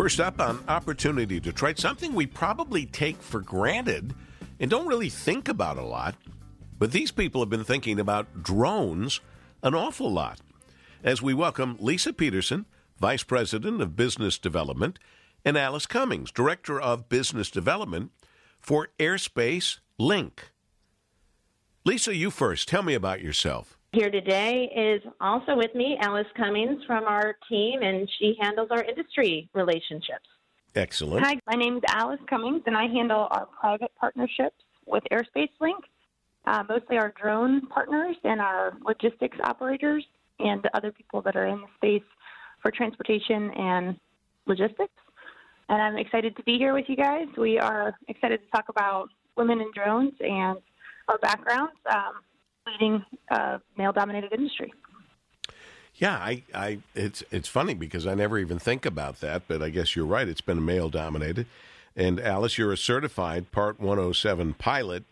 First up on Opportunity Detroit, something we probably take for granted and don't really think about a lot, but these people have been thinking about drones an awful lot. As we welcome Lisa Peterson, Vice President of Business Development, and Alice Cummings, Director of Business Development for Airspace Link. Lisa, you first. Tell me about yourself. Here today is also with me Alice Cummings from our team, and she handles our industry relationships. Excellent. Hi, my name is Alice Cummings, and I handle our private partnerships with Airspace Link, uh, mostly our drone partners and our logistics operators and other people that are in the space for transportation and logistics. And I'm excited to be here with you guys. We are excited to talk about women in drones and our backgrounds um, leading a male-dominated industry. Yeah, I, I, it's it's funny because I never even think about that, but I guess you're right. It's been a male dominated. And Alice, you're a certified Part 107 pilot,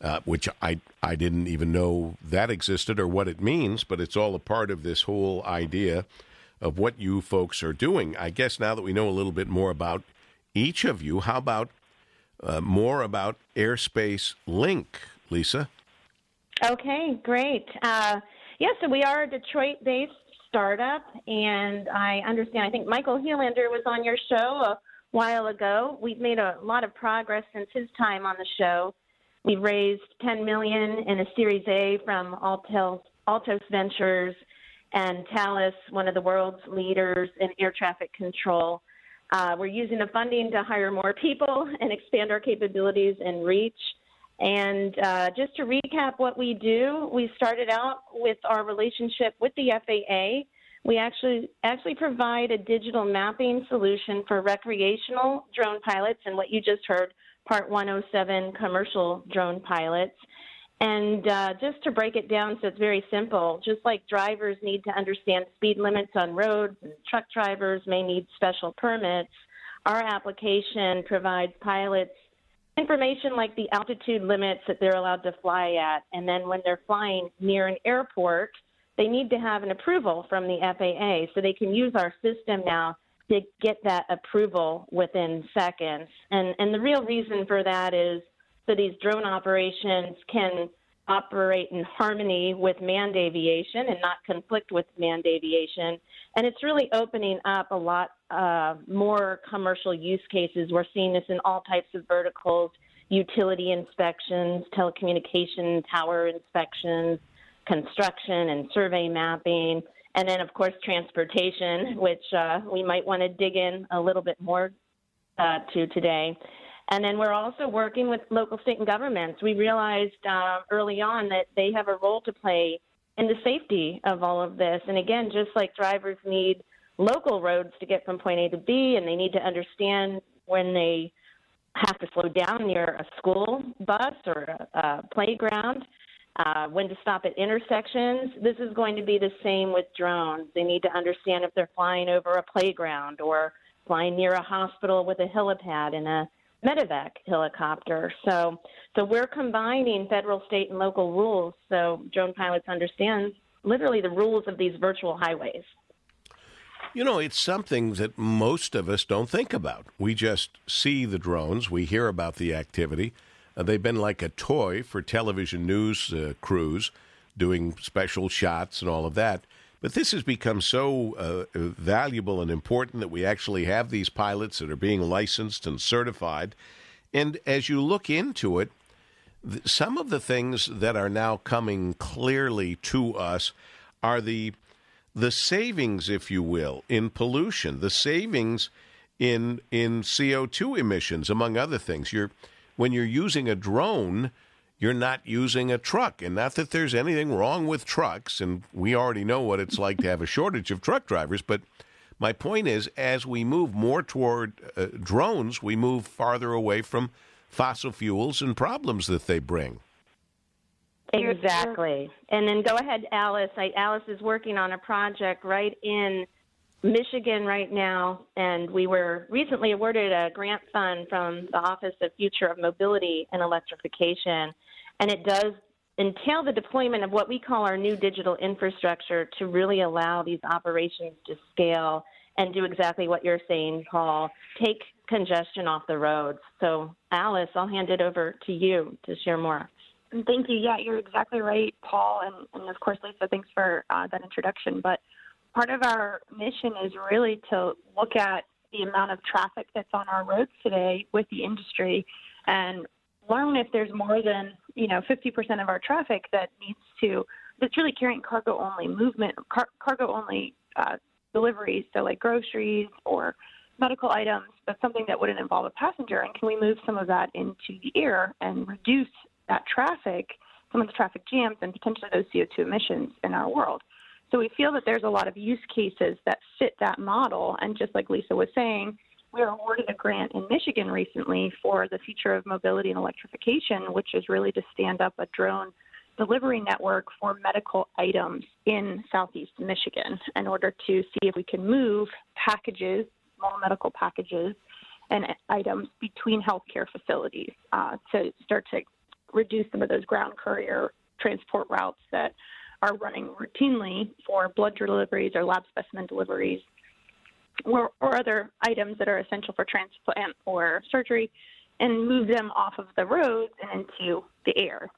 uh, which I I didn't even know that existed or what it means, but it's all a part of this whole idea of what you folks are doing. I guess now that we know a little bit more about each of you, how about uh, more about Airspace Link, Lisa? Okay, great. Uh, yeah, so we are a Detroit based startup, and I understand, I think Michael Healander was on your show a while ago. We've made a lot of progress since his time on the show. We've raised 10 million in a Series A from Altos, Altos Ventures and Thales, one of the world's leaders in air traffic control. Uh, we're using the funding to hire more people and expand our capabilities and reach. And uh, just to recap what we do, we started out with our relationship with the FAA. We actually actually provide a digital mapping solution for recreational drone pilots and what you just heard, Part 107 commercial drone pilots. And uh, just to break it down so it's very simple, just like drivers need to understand speed limits on roads, and truck drivers may need special permits, our application provides pilots information like the altitude limits that they're allowed to fly at. And then when they're flying near an airport, they need to have an approval from the FAA. So they can use our system now to get that approval within seconds. And, and the real reason for that is so these drone operations can operate in harmony with manned aviation and not conflict with manned aviation. And it's really opening up a lot uh, more commercial use cases. We're seeing this in all types of verticals utility inspections, telecommunication tower inspections, construction and survey mapping, and then, of course, transportation, which uh, we might want to dig in a little bit more uh, to today. And then we're also working with local, state, and governments. We realized uh, early on that they have a role to play in the safety of all of this. And again, just like drivers need local roads to get from point A to B, and they need to understand when they have to slow down near a school bus or a, a playground, uh, when to stop at intersections. This is going to be the same with drones. They need to understand if they're flying over a playground or flying near a hospital with a helipad and a medevac helicopter. So, so we're combining federal, state, and local rules so drone pilots understand literally the rules of these virtual highways. You know, it's something that most of us don't think about. We just see the drones, we hear about the activity. Uh, they've been like a toy for television news uh, crews doing special shots and all of that. But this has become so uh, valuable and important that we actually have these pilots that are being licensed and certified. And as you look into it, th- some of the things that are now coming clearly to us are the the savings, if you will, in pollution, the savings in in CO two emissions, among other things. You're when you're using a drone you're not using a truck. And not that there's anything wrong with trucks, and we already know what it's like to have a shortage of truck drivers, but my point is, as we move more toward uh, drones, we move farther away from fossil fuels and problems that they bring. Exactly. And then go ahead, Alice. I, Alice is working on a project right in Michigan right now, and we were recently awarded a grant fund from the Office of Future of Mobility and Electrification and it does entail the deployment of what we call our new digital infrastructure to really allow these operations to scale and do exactly what you're saying, Paul. Take congestion off the roads. So, Alice, I'll hand it over to you to share more. Thank you. Yeah, you're exactly right, Paul. And, and of course, Lisa, thanks for uh, that introduction. But part of our mission is really to look at the amount of traffic that's on our roads today with the industry and learn if there's more than you know 50% of our traffic that needs to that's really carrying cargo only movement car, cargo only uh, deliveries. So like groceries or medical items but something that wouldn't involve a passenger. And can we move some of that into the air and reduce that traffic some of the traffic jams and potentially those co2 emissions in our world so we feel that there's a lot of use cases that fit that model. And just like lisa was saying we were awarded a grant in Michigan recently for the future of mobility and electrification, which is really to stand up a drone delivery network for medical items in southeast Michigan in order to see if we can move packages, small medical packages, and items between healthcare facilities uh, to start to reduce some of those ground courier transport routes that are running routinely for blood deliveries or lab specimen deliveries or, or other items that are essential for transplant or surgery and move them off of the roads and into the air.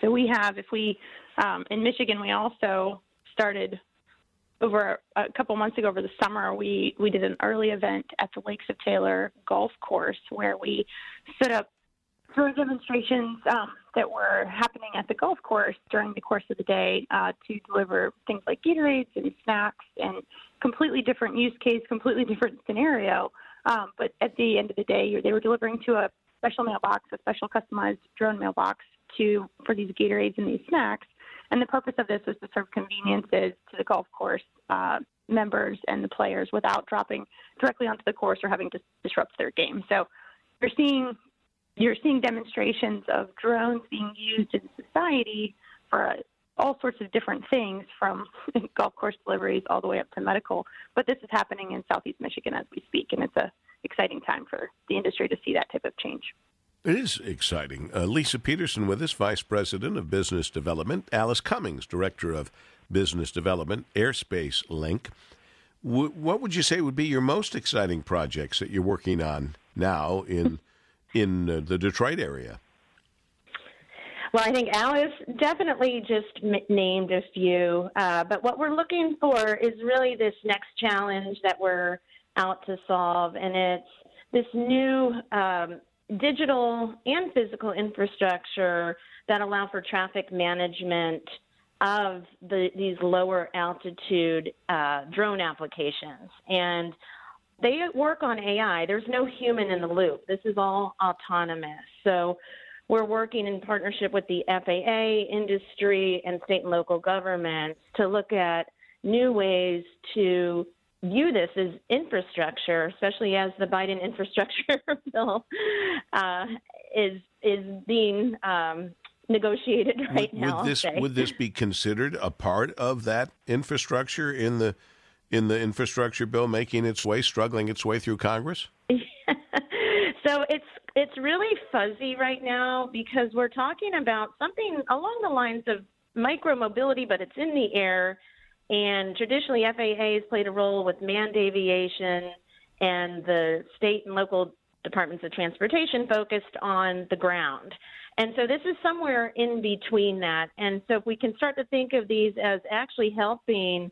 So we have, if we, um, in Michigan, we also started over a couple months ago over the summer, we, we did an early event at the Lakes of Taylor golf course where we set up drone demonstrations um, that were happening at the golf course during the course of the day uh, to deliver things like Gatorades and snacks and completely different use case, completely different scenario. Um, but at the end of the day, they were delivering to a special mailbox, a special customized drone mailbox to for these Gatorades and these snacks. And the purpose of this was to serve conveniences to the golf course uh, members and the players without dropping directly onto the course or having to disrupt their game. So you're seeing you're seeing demonstrations of drones being used in society for all sorts of different things from golf course deliveries all the way up to medical. But this is happening in Southeast Michigan as we speak, and it's a exciting time for the industry to see that type of change. It is exciting. Uh, Lisa Peterson with us, Vice President of Business Development. Alice Cummings, Director of Business Development, Airspace Link. W- what would you say would be your most exciting projects that you're working on now in in uh, the Detroit area? Well, I think Alice definitely just m- named a few, uh, but what we're looking for is really this next challenge that we're out to solve, and it's this new um, digital and physical infrastructure that allow for traffic management of the, these lower altitude uh, drone applications. And they work on AI. There's no human in the loop. This is all autonomous. So we're working in partnership with the FAA, industry, and state and local governments to look at new ways to view this as infrastructure, especially as the Biden infrastructure bill uh, is is being um, negotiated right would, now. Would this would this be considered a part of that infrastructure in the in the infrastructure bill making its way, struggling its way through Congress? so it's it's really fuzzy right now because we're talking about something along the lines of micro mobility, but it's in the air. And traditionally, FAA has played a role with manned aviation, and the state and local departments of transportation focused on the ground. And so this is somewhere in between that. And so if we can start to think of these as actually helping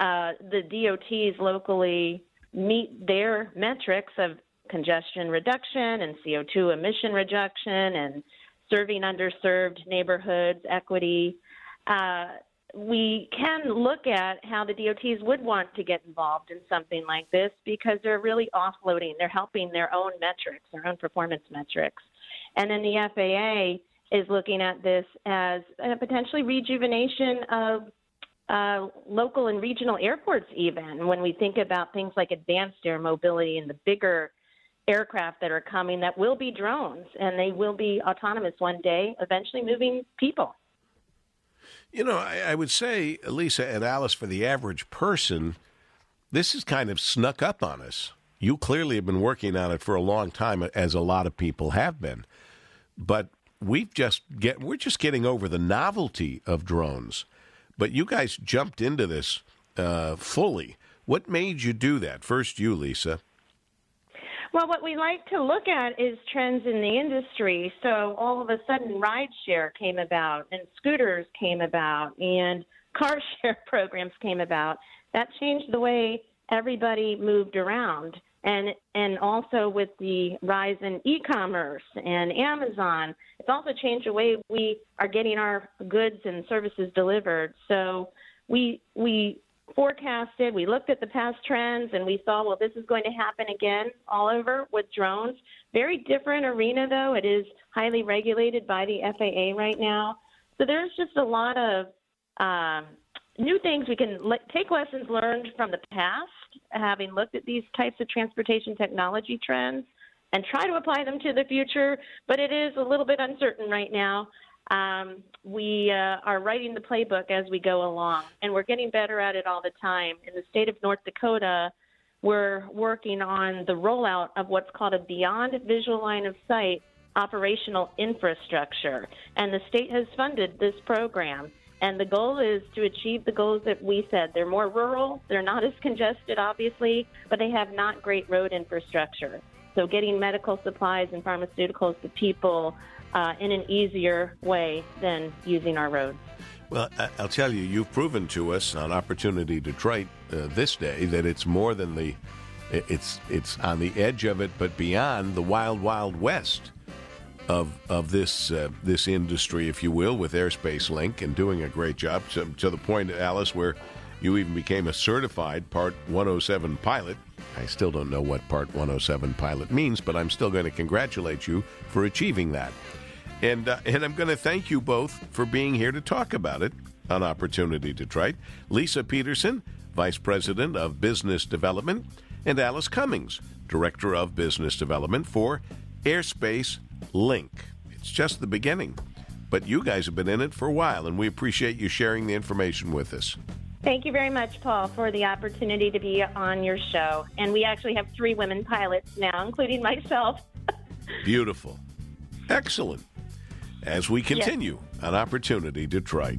uh, the DOTs locally meet their metrics of congestion reduction and CO2 emission reduction and serving underserved neighborhoods, equity. Uh, we can look at how the DOTs would want to get involved in something like this because they're really offloading, they're helping their own metrics, their own performance metrics. And then the FAA is looking at this as a potentially rejuvenation of uh, local and regional airports, even when we think about things like advanced air mobility and the bigger aircraft that are coming that will be drones and they will be autonomous one day, eventually moving people. You know, I, I would say, Lisa and Alice, for the average person, this is kind of snuck up on us. You clearly have been working on it for a long time, as a lot of people have been. But we've just get we're just getting over the novelty of drones, but you guys jumped into this uh, fully. What made you do that? First, you, Lisa. Well, what we like to look at is trends in the industry. So all of a sudden, rideshare came about, and scooters came about, and car share programs came about. That changed the way everybody moved around. And, and also with the rise in e-commerce and Amazon, it's also changed the way we are getting our goods and services delivered. So we we forecasted, we looked at the past trends, and we saw, well, this is going to happen again all over with drones. Very different arena, though. It is highly regulated by the FAA right now. So there's just a lot of um, new things we can le- take lessons learned from the past, having looked at these types of transportation technology trends, and try to apply them to the future. But it is a little bit uncertain right now. Um, we uh, are writing the playbook as we go along, and we're getting better at it all the time. In the state of North Dakota, we're working on the rollout of what's called a Beyond Visual Line of Sight operational infrastructure, and the state has funded this program. And the goal is to achieve the goals that we said. They're more rural, they're not as congested, obviously, but they have not great road infrastructure. So, getting medical supplies and pharmaceuticals to people uh, in an easier way than using our roads. Well, I'll tell you, you've proven to us on Opportunity Detroit uh, this day that it's more than the, it's it's on the edge of it, but beyond the wild, wild west of of this uh, this industry, if you will, with Airspace Link, and doing a great job to, to the point, Alice, where you even became a certified Part 107 pilot. I still don't know what Part 107 pilot means, but I'm still going to congratulate you for achieving that. And, uh, and I'm going to thank you both for being here to talk about it on Opportunity Detroit. Lisa Peterson, Vice President of Business Development, and Alice Cummings, Director of Business Development for Airspace Link. It's just the beginning, but you guys have been in it for a while, and we appreciate you sharing the information with us. Thank you very much, Paul, for the opportunity to be on your show. And we actually have three women pilots now, including myself. Beautiful. Excellent as we continue yes. on Opportunity Detroit.